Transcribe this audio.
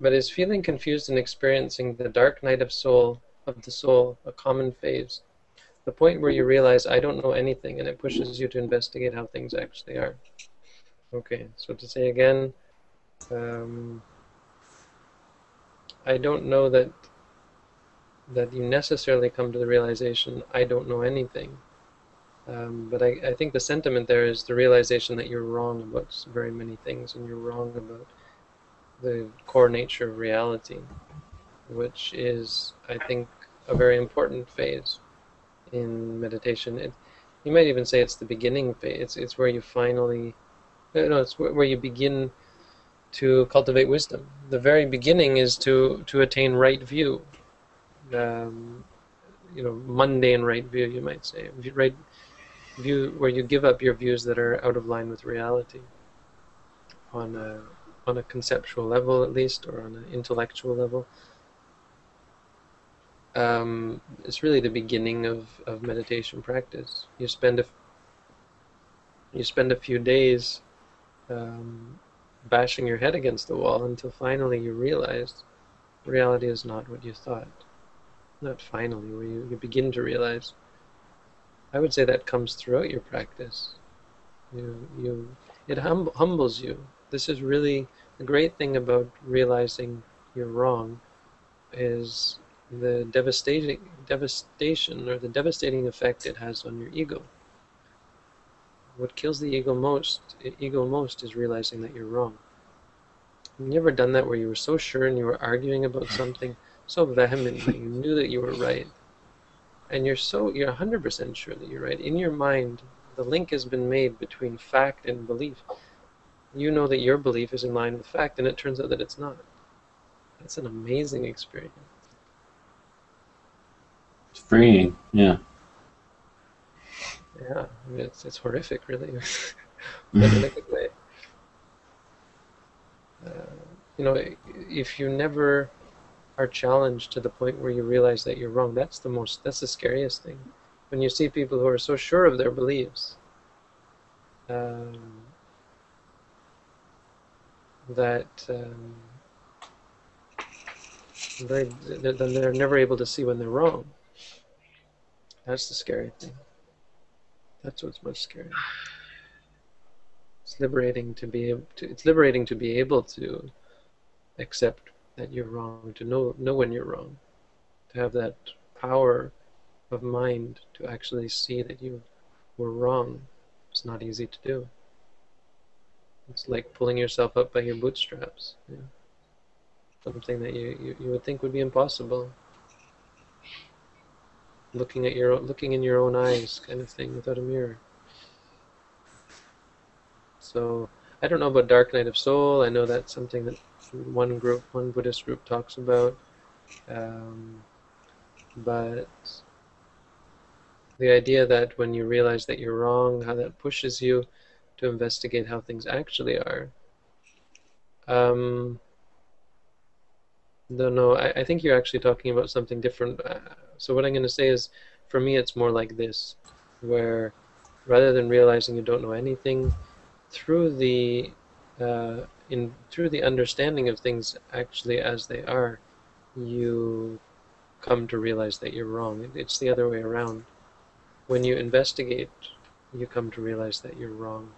but is feeling confused and experiencing the dark night of soul of the soul a common phase? The point where you realize I don't know anything and it pushes you to investigate how things actually are. Okay, so to say again, um, I don't know that that you necessarily come to the realization I don't know anything. Um, but I, I think the sentiment there is the realization that you're wrong about very many things and you're wrong about the core nature of reality, which is, I think, a very important phase in meditation. It, you might even say it's the beginning phase. It's, it's where you finally, no, it's where you begin to cultivate wisdom. The very beginning is to, to attain right view, um, you know, mundane right view, you might say, right view where you give up your views that are out of line with reality on a on a conceptual level at least or on an intellectual level um, it's really the beginning of, of meditation practice you spend a you spend a few days um, bashing your head against the wall until finally you realize reality is not what you thought not finally where you, you begin to realize I would say that comes throughout your practice. You, you, it hum humbles you. This is really the great thing about realizing you're wrong, is the devastating devastation or the devastating effect it has on your ego. What kills the ego most, ego most, is realizing that you're wrong. Have you ever done that where you were so sure and you were arguing about something so vehemently, you knew that you were right, and you're so you're 100% sure that you're right in your mind the link has been made between fact and belief you know that your belief is in line with fact and it turns out that it's not. That's an amazing experience. It's freeing yeah. Yeah I mean, it's, it's horrific really. But in a good way. Uh, you know if you never are challenged to the point where you realize that you're wrong. That's the most, that's the scariest thing. When you see people who are so sure of their beliefs um, that um, they, then they're never able to see when they're wrong. That's the scary thing. That's what's most scary. It's liberating to be able to, it's liberating to be able to accept that you're wrong, to know know when you're wrong, to have that power of mind to actually see that you were wrong. It's not easy to do. It's like pulling yourself up by your bootstraps. Yeah. Something that you, you, you would think would be impossible. Looking at your looking in your own eyes, kind of thing, without a mirror. So I don't know about Dark Night of Soul. I know that's something that one group, one Buddhist group talks about. Um, but the idea that when you realize that you're wrong, how that pushes you to investigate how things actually are. Um, no, no, I, I think you're actually talking about something different. Uh, so what I'm going to say is, for me, it's more like this, where rather than realizing you don't know anything, through the uh, in through the understanding of things actually as they are, you come to realize that you're wrong. It's the other way around. When you investigate, you come to realize that you're wrong.